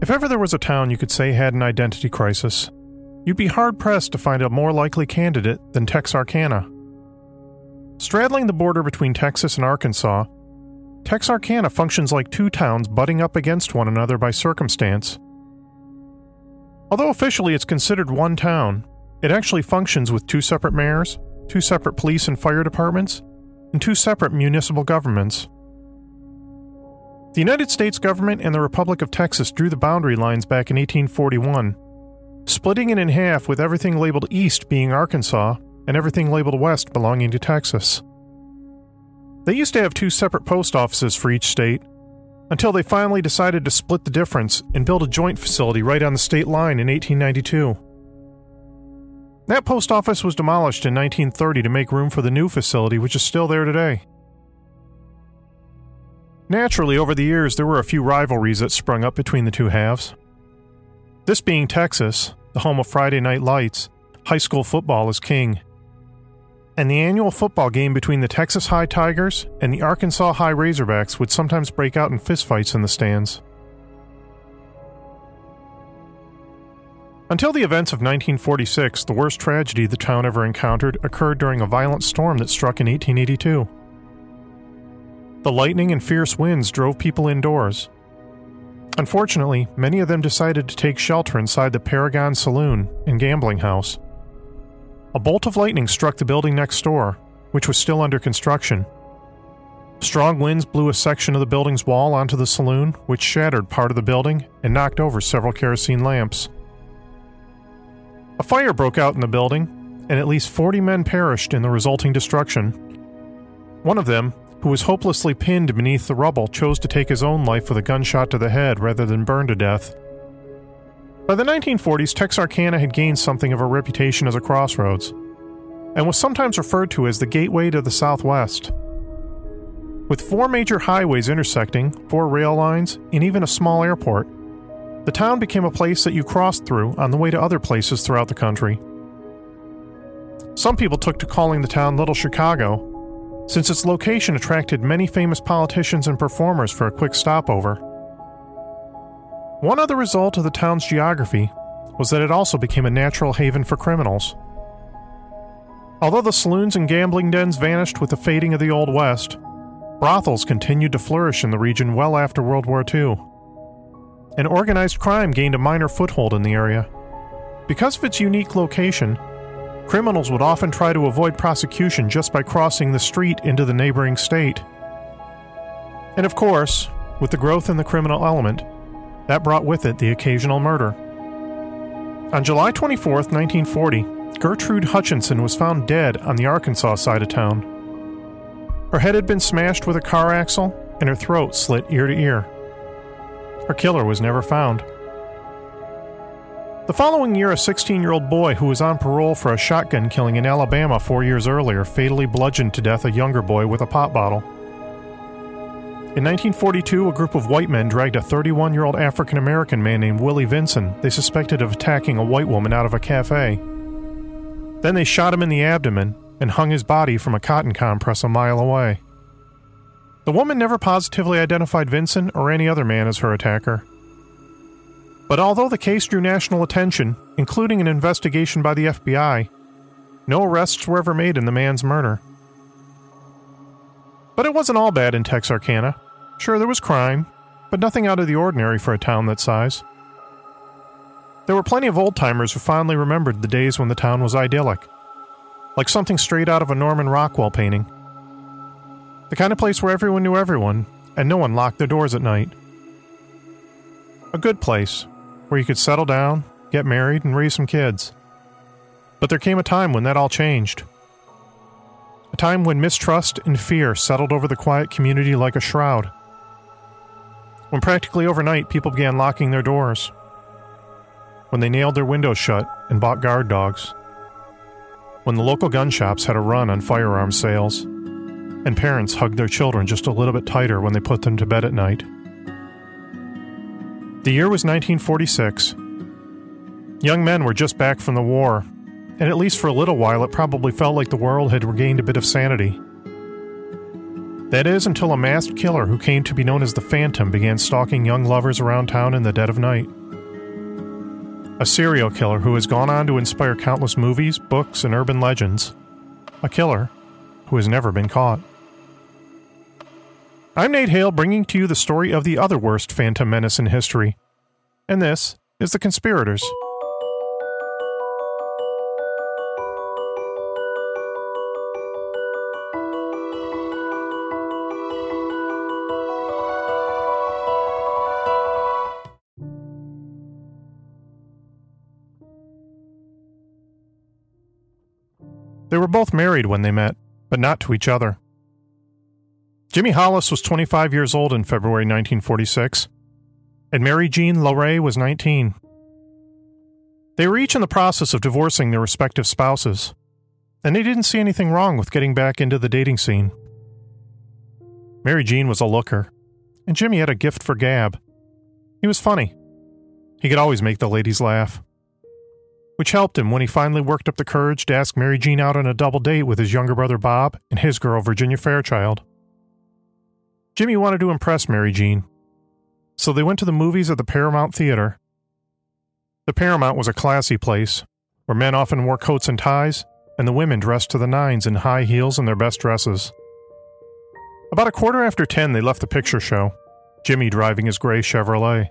If ever there was a town you could say had an identity crisis, you'd be hard pressed to find a more likely candidate than Texarkana. Straddling the border between Texas and Arkansas, Texarkana functions like two towns butting up against one another by circumstance. Although officially it's considered one town, it actually functions with two separate mayors, two separate police and fire departments, and two separate municipal governments. The United States government and the Republic of Texas drew the boundary lines back in 1841, splitting it in half with everything labeled east being Arkansas and everything labeled west belonging to Texas. They used to have two separate post offices for each state until they finally decided to split the difference and build a joint facility right on the state line in 1892. That post office was demolished in 1930 to make room for the new facility, which is still there today. Naturally, over the years, there were a few rivalries that sprung up between the two halves. This being Texas, the home of Friday Night Lights, high school football is king. And the annual football game between the Texas High Tigers and the Arkansas High Razorbacks would sometimes break out in fistfights in the stands. Until the events of 1946, the worst tragedy the town ever encountered occurred during a violent storm that struck in 1882. The lightning and fierce winds drove people indoors. Unfortunately, many of them decided to take shelter inside the Paragon Saloon and gambling house. A bolt of lightning struck the building next door, which was still under construction. Strong winds blew a section of the building's wall onto the saloon, which shattered part of the building and knocked over several kerosene lamps. A fire broke out in the building, and at least 40 men perished in the resulting destruction. One of them, who was hopelessly pinned beneath the rubble, chose to take his own life with a gunshot to the head rather than burn to death. By the 1940s, Texarkana had gained something of a reputation as a crossroads, and was sometimes referred to as the gateway to the Southwest. With four major highways intersecting, four rail lines, and even a small airport, the town became a place that you crossed through on the way to other places throughout the country. Some people took to calling the town Little Chicago, since its location attracted many famous politicians and performers for a quick stopover. One other result of the town's geography was that it also became a natural haven for criminals. Although the saloons and gambling dens vanished with the fading of the Old West, brothels continued to flourish in the region well after World War II and organized crime gained a minor foothold in the area. Because of its unique location, criminals would often try to avoid prosecution just by crossing the street into the neighboring state. And of course, with the growth in the criminal element, that brought with it the occasional murder. On July 24, 1940, Gertrude Hutchinson was found dead on the Arkansas side of town. Her head had been smashed with a car axle, and her throat slit ear to ear. Her killer was never found. The following year, a 16 year old boy who was on parole for a shotgun killing in Alabama four years earlier fatally bludgeoned to death a younger boy with a pop bottle. In 1942, a group of white men dragged a 31 year old African American man named Willie Vinson they suspected of attacking a white woman out of a cafe. Then they shot him in the abdomen and hung his body from a cotton compress a mile away. The woman never positively identified Vinson or any other man as her attacker. But although the case drew national attention, including an investigation by the FBI, no arrests were ever made in the man's murder. But it wasn't all bad in Texarkana. Sure, there was crime, but nothing out of the ordinary for a town that size. There were plenty of old timers who fondly remembered the days when the town was idyllic, like something straight out of a Norman Rockwell painting. The kind of place where everyone knew everyone, and no one locked their doors at night. A good place, where you could settle down, get married, and raise some kids. But there came a time when that all changed. A time when mistrust and fear settled over the quiet community like a shroud. When practically overnight people began locking their doors. When they nailed their windows shut and bought guard dogs. When the local gun shops had a run on firearm sales. And parents hugged their children just a little bit tighter when they put them to bed at night. The year was 1946. Young men were just back from the war, and at least for a little while it probably felt like the world had regained a bit of sanity. That is, until a masked killer who came to be known as the Phantom began stalking young lovers around town in the dead of night. A serial killer who has gone on to inspire countless movies, books, and urban legends. A killer who has never been caught. I'm Nate Hale bringing to you the story of the other worst phantom menace in history. And this is The Conspirators. They were both married when they met, but not to each other. Jimmy Hollis was 25 years old in February 1946, and Mary Jean Larey was 19. They were each in the process of divorcing their respective spouses, and they didn't see anything wrong with getting back into the dating scene. Mary Jean was a looker, and Jimmy had a gift for gab. He was funny. He could always make the ladies laugh which helped him when he finally worked up the courage to ask Mary Jean out on a double date with his younger brother Bob and his girl Virginia Fairchild. Jimmy wanted to impress Mary Jean, so they went to the movies at the Paramount Theater. The Paramount was a classy place, where men often wore coats and ties, and the women dressed to the nines in high heels and their best dresses. About a quarter after ten, they left the picture show, Jimmy driving his gray Chevrolet.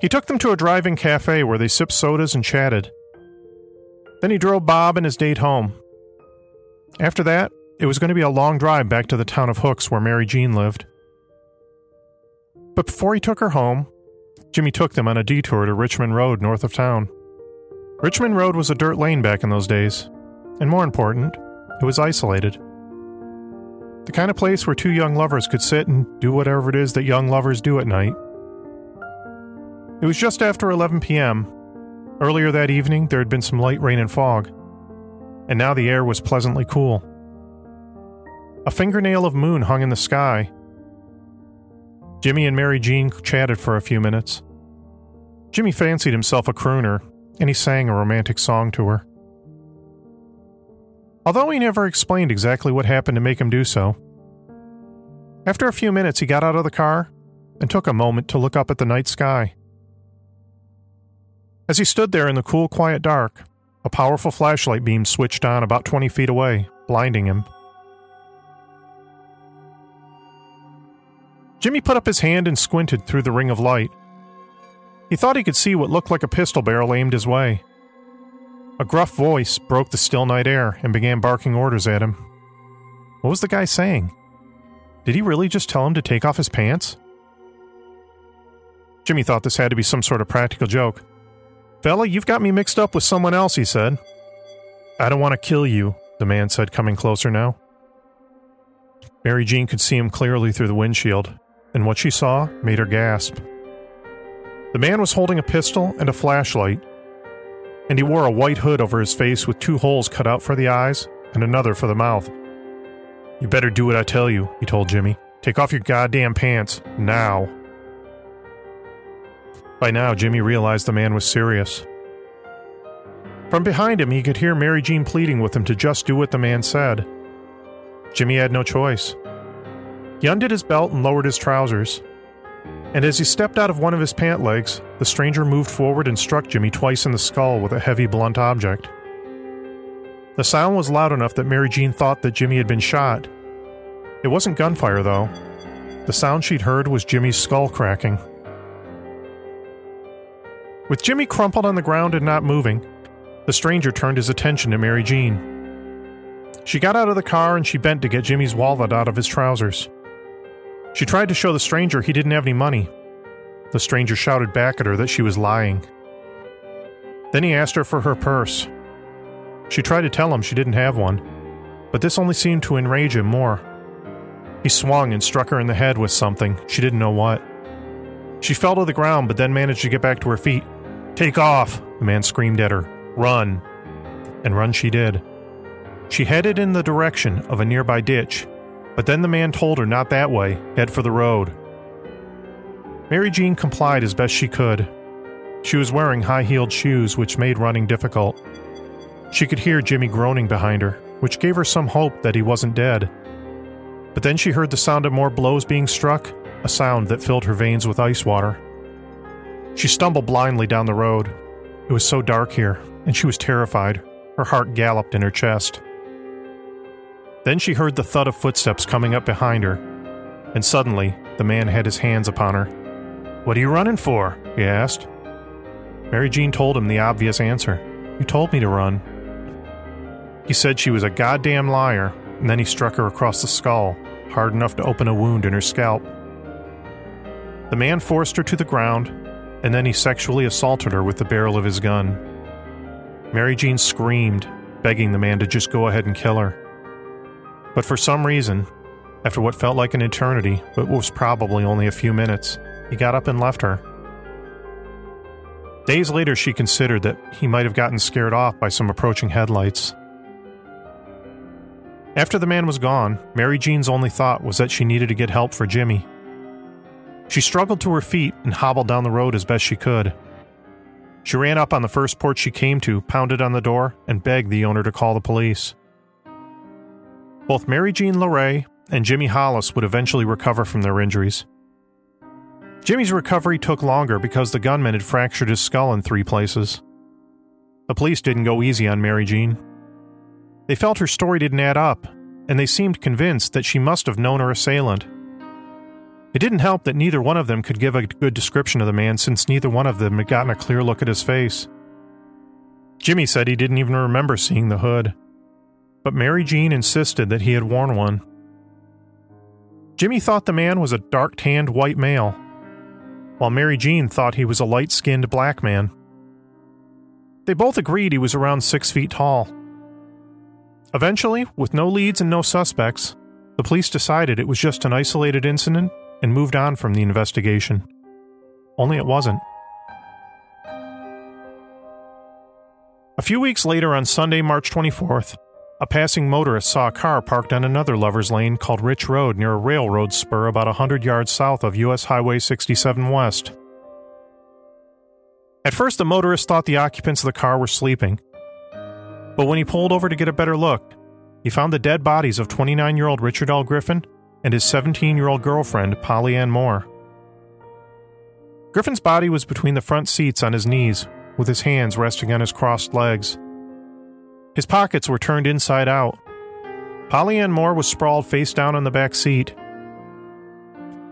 He took them to a drive-in cafe where they sipped sodas and chatted. Then he drove Bob and his date home. After that, it was going to be a long drive back to the town of Hooks where Mary Jean lived. But before he took her home, Jimmy took them on a detour to Richmond Road north of town. Richmond Road was a dirt lane back in those days, and more important, it was isolated. The kind of place where two young lovers could sit and do whatever it is that young lovers do at night it was just after 11 p.m. Earlier that evening, there had been some light rain and fog, and now the air was pleasantly cool. A fingernail of moon hung in the sky. Jimmy and Mary Jean chatted for a few minutes. Jimmy fancied himself a crooner, and he sang a romantic song to her. Although he never explained exactly what happened to make him do so. After a few minutes, he got out of the car and took a moment to look up at the night sky. As he stood there in the cool, quiet dark, a powerful flashlight beam switched on about 20 feet away, blinding him. Jimmy put up his hand and squinted through the ring of light. He thought he could see what looked like a pistol barrel aimed his way. A gruff voice broke the still night air and began barking orders at him. What was the guy saying? Did he really just tell him to take off his pants? Jimmy thought this had to be some sort of practical joke. Fella, you've got me mixed up with someone else, he said. I don't want to kill you, the man said, coming closer now. Mary Jean could see him clearly through the windshield, and what she saw made her gasp. The man was holding a pistol and a flashlight, and he wore a white hood over his face with two holes cut out for the eyes and another for the mouth. You better do what I tell you, he told Jimmy. Take off your goddamn pants, now. By now, Jimmy realized the man was serious. From behind him, he could hear Mary Jean pleading with him to just do what the man said. Jimmy had no choice. He undid his belt and lowered his trousers. And as he stepped out of one of his pant legs, the stranger moved forward and struck Jimmy twice in the skull with a heavy, blunt object. The sound was loud enough that Mary Jean thought that Jimmy had been shot. It wasn't gunfire, though. The sound she'd heard was Jimmy's skull cracking. With Jimmy crumpled on the ground and not moving, the stranger turned his attention to Mary Jean. She got out of the car and she bent to get Jimmy's wallet out of his trousers. She tried to show the stranger he didn't have any money. The stranger shouted back at her that she was lying. Then he asked her for her purse. She tried to tell him she didn't have one, but this only seemed to enrage him more. He swung and struck her in the head with something, she didn't know what. She fell to the ground, but then managed to get back to her feet. Take off! The man screamed at her. Run! And run she did. She headed in the direction of a nearby ditch, but then the man told her not that way, head for the road. Mary Jean complied as best she could. She was wearing high heeled shoes, which made running difficult. She could hear Jimmy groaning behind her, which gave her some hope that he wasn't dead. But then she heard the sound of more blows being struck, a sound that filled her veins with ice water. She stumbled blindly down the road. It was so dark here, and she was terrified. Her heart galloped in her chest. Then she heard the thud of footsteps coming up behind her, and suddenly the man had his hands upon her. What are you running for? he asked. Mary Jean told him the obvious answer. You told me to run. He said she was a goddamn liar, and then he struck her across the skull, hard enough to open a wound in her scalp. The man forced her to the ground, and then he sexually assaulted her with the barrel of his gun. Mary Jean screamed, begging the man to just go ahead and kill her. But for some reason, after what felt like an eternity, but was probably only a few minutes, he got up and left her. Days later, she considered that he might have gotten scared off by some approaching headlights. After the man was gone, Mary Jean's only thought was that she needed to get help for Jimmy. She struggled to her feet and hobbled down the road as best she could. She ran up on the first porch she came to, pounded on the door, and begged the owner to call the police. Both Mary Jean Larey and Jimmy Hollis would eventually recover from their injuries. Jimmy's recovery took longer because the gunman had fractured his skull in three places. The police didn't go easy on Mary Jean. They felt her story didn't add up, and they seemed convinced that she must have known her assailant. It didn't help that neither one of them could give a good description of the man since neither one of them had gotten a clear look at his face. Jimmy said he didn't even remember seeing the hood, but Mary Jean insisted that he had worn one. Jimmy thought the man was a dark tanned white male, while Mary Jean thought he was a light skinned black man. They both agreed he was around six feet tall. Eventually, with no leads and no suspects, the police decided it was just an isolated incident and moved on from the investigation. Only it wasn't. A few weeks later, on Sunday, March 24th, a passing motorist saw a car parked on another lover's lane called Rich Road near a railroad spur about a 100 yards south of U.S. Highway 67 West. At first, the motorist thought the occupants of the car were sleeping. But when he pulled over to get a better look, he found the dead bodies of 29 year old Richard L. Griffin and his 17 year old girlfriend, Polly Ann Moore. Griffin's body was between the front seats on his knees, with his hands resting on his crossed legs. His pockets were turned inside out. Polly Ann Moore was sprawled face down on the back seat.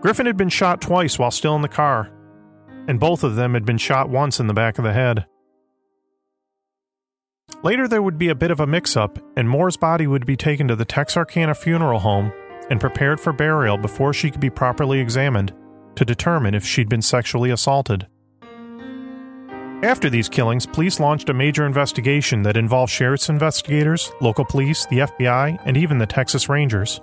Griffin had been shot twice while still in the car, and both of them had been shot once in the back of the head. Later, there would be a bit of a mix up, and Moore's body would be taken to the Texarkana Funeral Home and prepared for burial before she could be properly examined to determine if she'd been sexually assaulted. After these killings, police launched a major investigation that involved sheriff's investigators, local police, the FBI, and even the Texas Rangers.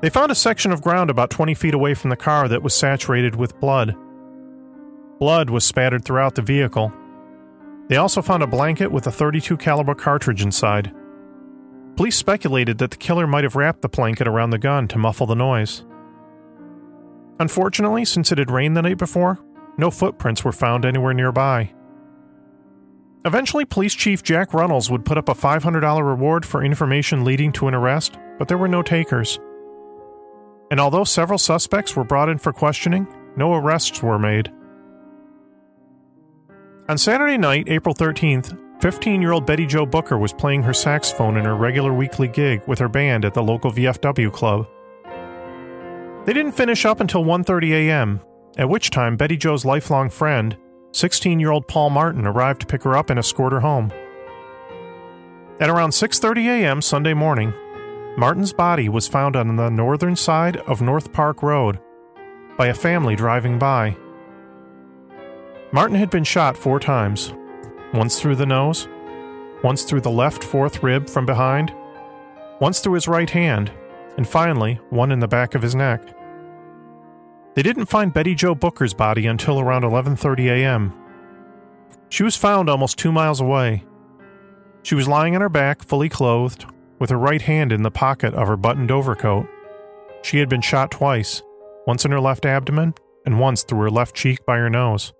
They found a section of ground about 20 feet away from the car that was saturated with blood. Blood was spattered throughout the vehicle. They also found a blanket with a 32 caliber cartridge inside. Police speculated that the killer might have wrapped the blanket around the gun to muffle the noise. Unfortunately, since it had rained the night before, no footprints were found anywhere nearby. Eventually, Police Chief Jack Runnels would put up a $500 reward for information leading to an arrest, but there were no takers. And although several suspects were brought in for questioning, no arrests were made. On Saturday night, April 13th, 15 year old Betty Jo Booker was playing her saxophone in her regular weekly gig with her band at the local VFW club. They didn't finish up until 1:30 a.m., at which time Betty Jo's lifelong friend, 16-year-old Paul Martin, arrived to pick her up and escort her home. At around 6:30 a.m. Sunday morning, Martin's body was found on the northern side of North Park Road by a family driving by. Martin had been shot four times once through the nose, once through the left fourth rib from behind, once through his right hand, and finally, one in the back of his neck. They didn't find Betty Jo Booker's body until around 11:30 a.m. She was found almost 2 miles away. She was lying on her back, fully clothed, with her right hand in the pocket of her buttoned overcoat. She had been shot twice, once in her left abdomen and once through her left cheek by her nose.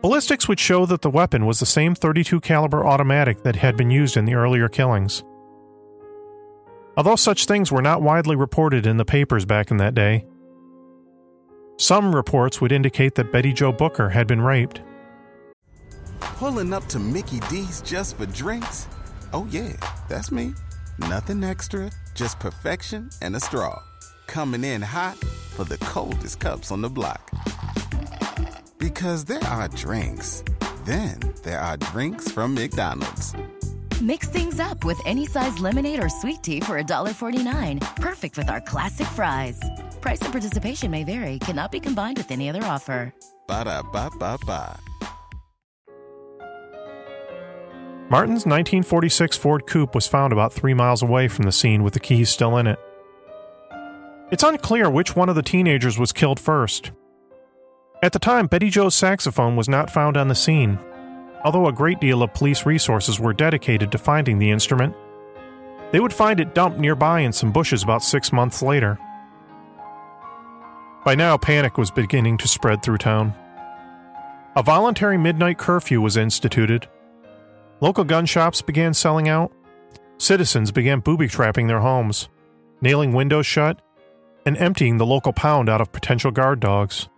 Ballistics would show that the weapon was the same 32 caliber automatic that had been used in the earlier killings. Although such things were not widely reported in the papers back in that day, some reports would indicate that Betty Jo Booker had been raped. Pulling up to Mickey D's just for drinks? Oh, yeah, that's me. Nothing extra, just perfection and a straw. Coming in hot for the coldest cups on the block. Because there are drinks, then there are drinks from McDonald's. Mix things up with any size lemonade or sweet tea for $1.49. Perfect with our classic fries. Price and participation may vary, cannot be combined with any other offer. Ba da ba ba ba. Martin's 1946 Ford Coupe was found about three miles away from the scene with the keys still in it. It's unclear which one of the teenagers was killed first. At the time, Betty Jo's saxophone was not found on the scene, although a great deal of police resources were dedicated to finding the instrument. They would find it dumped nearby in some bushes about six months later. By now, panic was beginning to spread through town. A voluntary midnight curfew was instituted Local gun shops began selling out. Citizens began booby trapping their homes, nailing windows shut, and emptying the local pound out of potential guard dogs.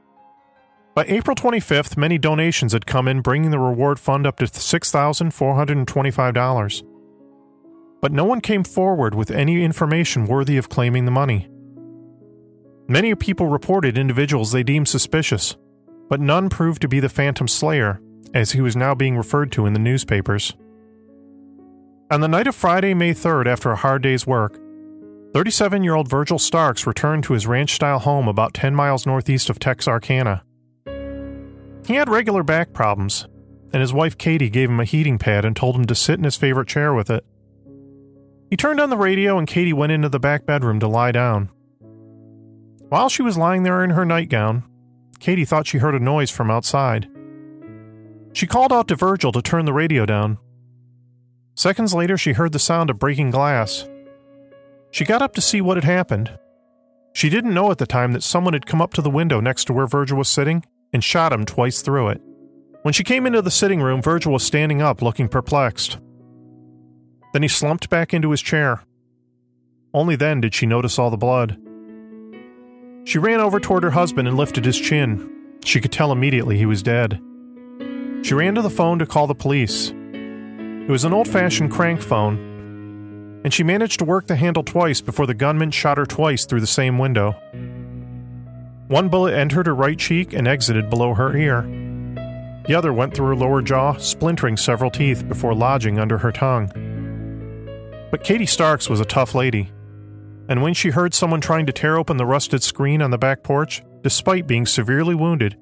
By April 25th, many donations had come in, bringing the reward fund up to $6,425. But no one came forward with any information worthy of claiming the money. Many people reported individuals they deemed suspicious, but none proved to be the Phantom Slayer as he was now being referred to in the newspapers. On the night of Friday, May 3rd, after a hard day's work, 37 year old Virgil Starks returned to his ranch style home about 10 miles northeast of Texarkana. He had regular back problems, and his wife Katie gave him a heating pad and told him to sit in his favorite chair with it. He turned on the radio, and Katie went into the back bedroom to lie down. While she was lying there in her nightgown, Katie thought she heard a noise from outside. She called out to Virgil to turn the radio down. Seconds later, she heard the sound of breaking glass. She got up to see what had happened. She didn't know at the time that someone had come up to the window next to where Virgil was sitting and shot him twice through it. When she came into the sitting room, Virgil was standing up, looking perplexed. Then he slumped back into his chair. Only then did she notice all the blood. She ran over toward her husband and lifted his chin. She could tell immediately he was dead. She ran to the phone to call the police. It was an old fashioned crank phone, and she managed to work the handle twice before the gunman shot her twice through the same window. One bullet entered her right cheek and exited below her ear. The other went through her lower jaw, splintering several teeth before lodging under her tongue. But Katie Starks was a tough lady, and when she heard someone trying to tear open the rusted screen on the back porch, despite being severely wounded,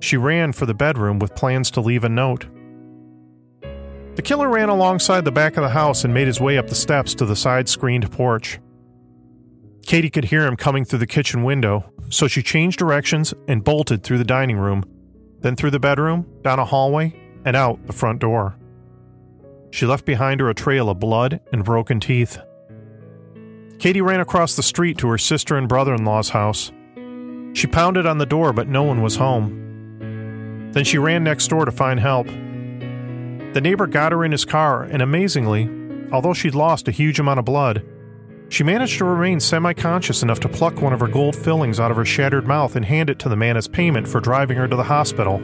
she ran for the bedroom with plans to leave a note. The killer ran alongside the back of the house and made his way up the steps to the side screened porch. Katie could hear him coming through the kitchen window, so she changed directions and bolted through the dining room, then through the bedroom, down a hallway, and out the front door. She left behind her a trail of blood and broken teeth. Katie ran across the street to her sister and brother in law's house. She pounded on the door, but no one was home. Then she ran next door to find help. The neighbor got her in his car, and amazingly, although she'd lost a huge amount of blood, she managed to remain semi conscious enough to pluck one of her gold fillings out of her shattered mouth and hand it to the man as payment for driving her to the hospital.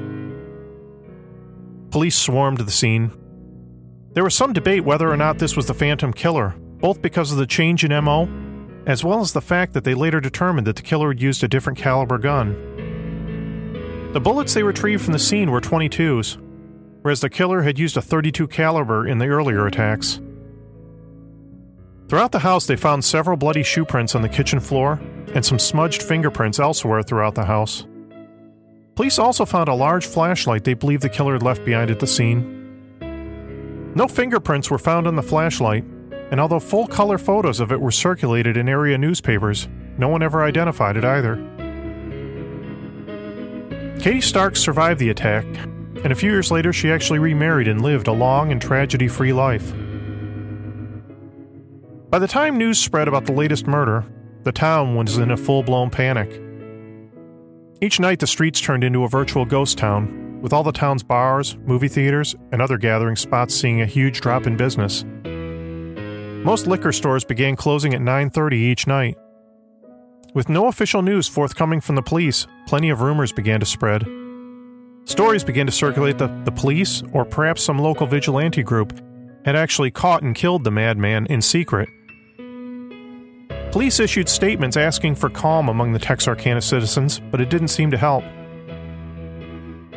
Police swarmed the scene. There was some debate whether or not this was the Phantom Killer, both because of the change in MO, as well as the fact that they later determined that the killer had used a different caliber gun. The bullets they retrieved from the scene were 22s, whereas the killer had used a 32 caliber in the earlier attacks. Throughout the house, they found several bloody shoe prints on the kitchen floor and some smudged fingerprints elsewhere throughout the house. Police also found a large flashlight they believe the killer had left behind at the scene. No fingerprints were found on the flashlight, and although full color photos of it were circulated in area newspapers, no one ever identified it either. Katie Stark survived the attack, and a few years later she actually remarried and lived a long and tragedy free life. By the time news spread about the latest murder, the town was in a full blown panic. Each night, the streets turned into a virtual ghost town, with all the town's bars, movie theaters, and other gathering spots seeing a huge drop in business. Most liquor stores began closing at 9:30 each night. With no official news forthcoming from the police, plenty of rumors began to spread. Stories began to circulate that the police, or perhaps some local vigilante group, had actually caught and killed the madman in secret. Police issued statements asking for calm among the Texarkana citizens, but it didn't seem to help.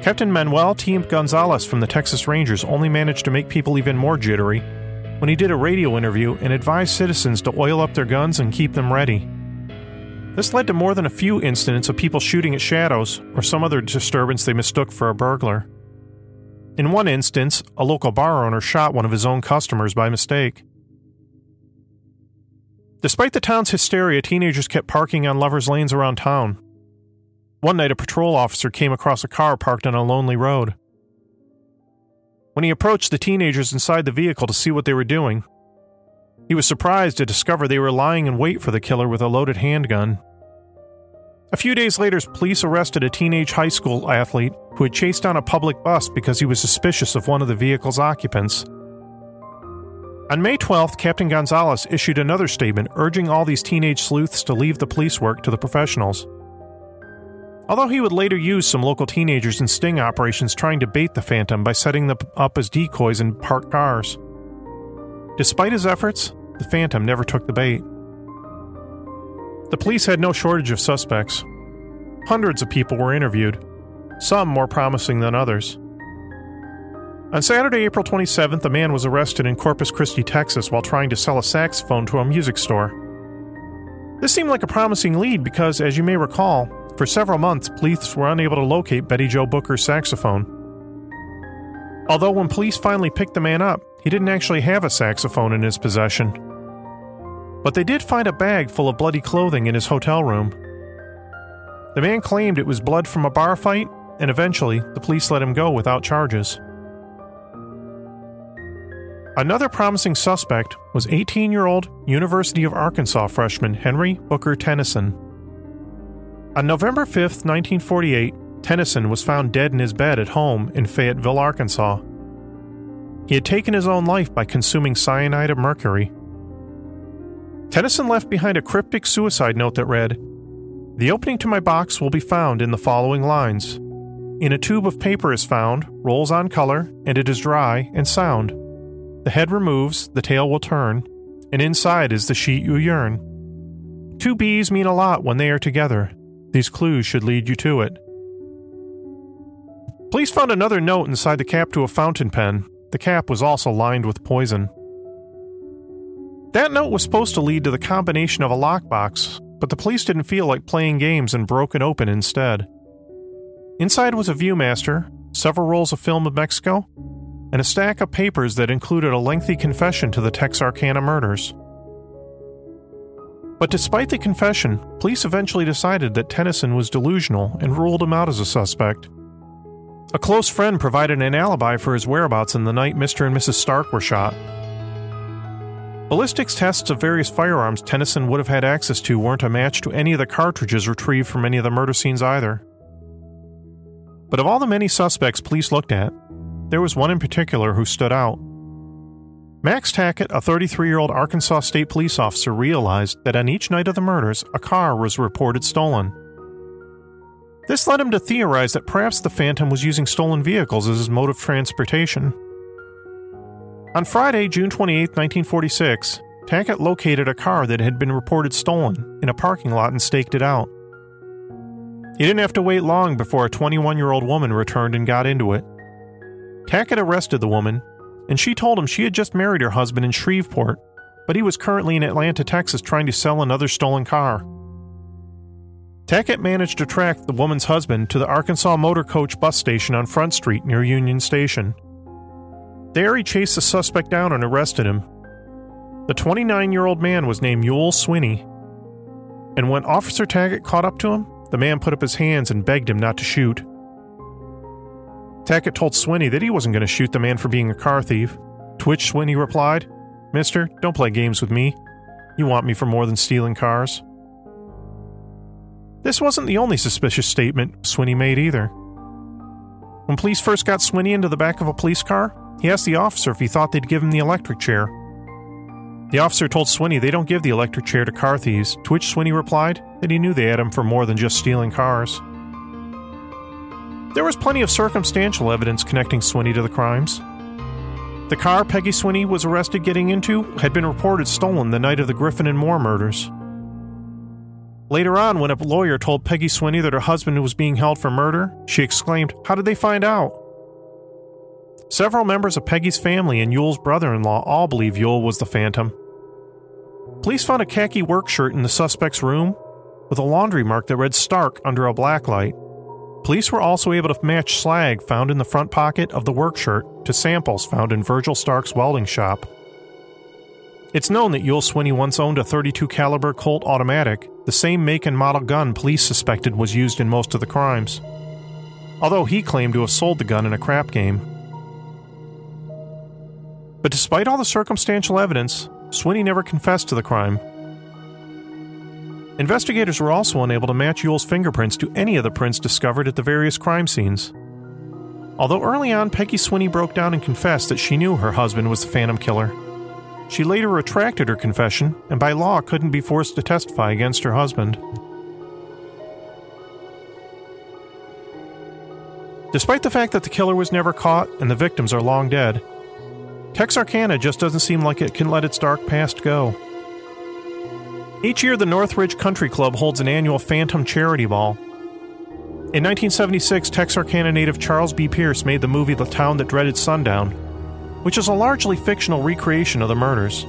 Captain Manuel T. Gonzaullas from the Texas Rangers only managed to make people even more jittery when he did a radio interview and advised citizens to oil up their guns and keep them ready. This led to more than a few incidents of people shooting at shadows or some other disturbance they mistook for a burglar. In one instance, a local bar owner shot one of his own customers by mistake. Despite the town's hysteria, teenagers kept parking on lovers' lanes around town. One night, a patrol officer came across a car parked on a lonely road. When he approached the teenagers inside the vehicle to see what they were doing, he was surprised to discover they were lying in wait for the killer with a loaded handgun. A few days later, police arrested a teenage high school athlete who had chased down a public bus because he was suspicious of one of the vehicle's occupants. On May 12th, Captain Gonzaullas issued another statement urging all these teenage sleuths to leave the police work to the professionals. Although he would later use some local teenagers in sting operations trying to bait the Phantom by setting them up as decoys in parked cars. Despite his efforts, the Phantom never took the bait. The police had no shortage of suspects. Hundreds of people were interviewed, some more promising than others. On Saturday, April 27th, a man was arrested in Corpus Christi, Texas, while trying to sell a saxophone to a music store. This seemed like a promising lead because, as you may recall, for several months, police were unable to locate Betty Jo Booker's saxophone. Although, when police finally picked the man up, he didn't actually have a saxophone in his possession. But they did find a bag full of bloody clothing in his hotel room. The man claimed it was blood from a bar fight, and eventually the police let him go without charges. Another promising suspect was 18 year old University of Arkansas freshman Henry Booker Tennyson. On November 5, 1948, Tennyson was found dead in his bed at home in Fayetteville, Arkansas. He had taken his own life by consuming cyanide of mercury. Tennyson left behind a cryptic suicide note that read The opening to my box will be found in the following lines. In a tube of paper is found, rolls on color, and it is dry and sound. The head removes, the tail will turn, and inside is the sheet you yearn. Two bees mean a lot when they are together. These clues should lead you to it. Police found another note inside the cap to a fountain pen. The cap was also lined with poison. That note was supposed to lead to the combination of a lockbox, but the police didn't feel like playing games and broke it open instead. Inside was a Viewmaster, several rolls of film of Mexico, and a stack of papers that included a lengthy confession to the Texarkana murders. But despite the confession, police eventually decided that Tennyson was delusional and ruled him out as a suspect. A close friend provided an alibi for his whereabouts in the night Mr. and Mrs. Stark were shot. Ballistics tests of various firearms Tennyson would have had access to weren't a match to any of the cartridges retrieved from any of the murder scenes either. But of all the many suspects police looked at, there was one in particular who stood out. Max Tackett, a 33 year old Arkansas State police officer, realized that on each night of the murders, a car was reported stolen. This led him to theorize that perhaps the Phantom was using stolen vehicles as his mode of transportation. On Friday, June 28, 1946, Tackett located a car that had been reported stolen in a parking lot and staked it out. He didn't have to wait long before a 21 year old woman returned and got into it. Tackett arrested the woman, and she told him she had just married her husband in Shreveport, but he was currently in Atlanta, Texas, trying to sell another stolen car. Tackett managed to track the woman's husband to the Arkansas Motor Coach bus station on Front Street near Union Station. There, he chased the suspect down and arrested him. The 29 year old man was named Youell Swinney. And when Officer Tackett caught up to him, the man put up his hands and begged him not to shoot. Tackett told Swinney that he wasn't going to shoot the man for being a car thief, to which Swinney replied, Mister, don't play games with me. You want me for more than stealing cars. This wasn't the only suspicious statement Swinney made either. When police first got Swinney into the back of a police car, he asked the officer if he thought they'd give him the electric chair. The officer told Swinney they don't give the electric chair to car thieves, to which Swinney replied that he knew they had him for more than just stealing cars. There was plenty of circumstantial evidence connecting Swinney to the crimes. The car Peggy Swinney was arrested getting into had been reported stolen the night of the Griffin and Moore murders. Later on, when a lawyer told Peggy Swinney that her husband was being held for murder, she exclaimed, How did they find out? Several members of Peggy's family and Youell's brother in law all believe Youell was the Phantom. Police found a khaki work shirt in the suspect's room with a laundry mark that read Stark under a black light. Police were also able to match slag found in the front pocket of the work shirt to samples found in Virgil Stark's welding shop. It's known that Youell Swinney once owned a 32 caliber Colt automatic, the same make and model gun police suspected was used in most of the crimes. Although he claimed to have sold the gun in a crap game. But despite all the circumstantial evidence, Swinney never confessed to the crime. Investigators were also unable to match Youell's fingerprints to any of the prints discovered at the various crime scenes. Although early on Peggy Swinney broke down and confessed that she knew her husband was the Phantom Killer, she later retracted her confession and by law couldn't be forced to testify against her husband. Despite the fact that the killer was never caught and the victims are long dead, Texarkana just doesn't seem like it can let its dark past go. Each year, the Northridge Country Club holds an annual Phantom Charity Ball. In 1976, Texarkana native Charles B. Pierce made the movie The Town That Dreaded Sundown, which is a largely fictional recreation of the murders.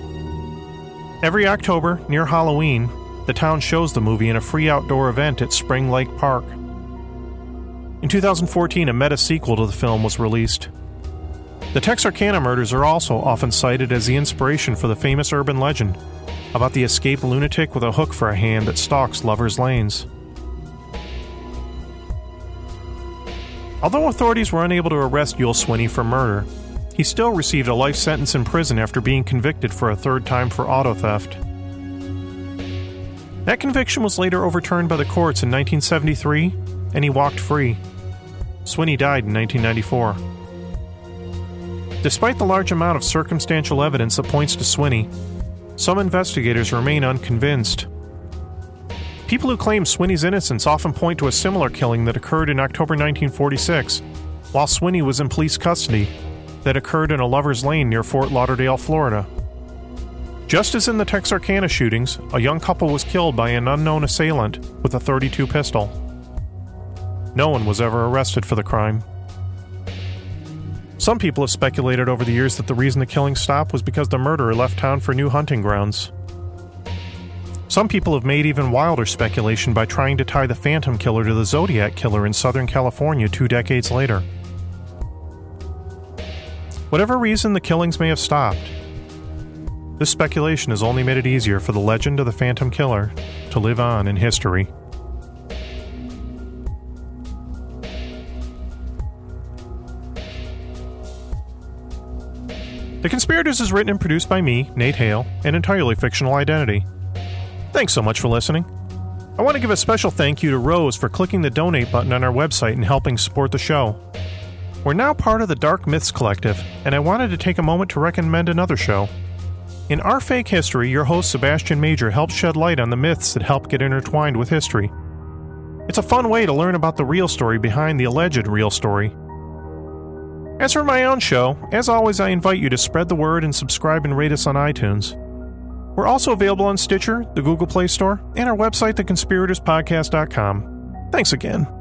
Every October, near Halloween, the town shows the movie in a free outdoor event at Spring Lake Park. In 2014, a meta sequel to the film was released. The Texarkana murders are also often cited as the inspiration for the famous urban legend about the escaped lunatic with a hook for a hand that stalks lovers' lanes. Although authorities were unable to arrest Youell Swinney for murder, he still received a life sentence in prison after being convicted for a third time for auto theft. That conviction was later overturned by the courts in 1973, and he walked free. Swinney died in 1994. Despite the large amount of circumstantial evidence that points to Swinney, some investigators remain unconvinced. People who claim Swinney's innocence often point to a similar killing that occurred in October 1946, while Swinney was in police custody, that occurred in a lover's lane near Fort Lauderdale, Florida. Just as in the Texarkana shootings, a young couple was killed by an unknown assailant with a 32 pistol. No one was ever arrested for the crime. Some people have speculated over the years that the reason the killing stopped was because the murderer left town for new hunting grounds. Some people have made even wilder speculation by trying to tie the Phantom Killer to the Zodiac Killer in Southern California two decades later. Whatever reason the killings may have stopped, this speculation has only made it easier for the legend of the Phantom Killer to live on in history. The Conspirators is written and produced by me, Nate Hale, an entirely fictional identity. Thanks so much for listening. I want to give a special thank you to Rose for clicking the donate button on our website and helping support the show. We're now part of the Dark Myths Collective, and I wanted to take a moment to recommend another show. In Our Fake History, your host Sebastian Major helps shed light on the myths that help get intertwined with history. It's a fun way to learn about the real story behind the alleged real story as for my own show, as always, I invite you to spread the word and subscribe and rate us on iTunes. We're also available on Stitcher, the Google Play Store, and our website, theconspiratorspodcast.com. Thanks again.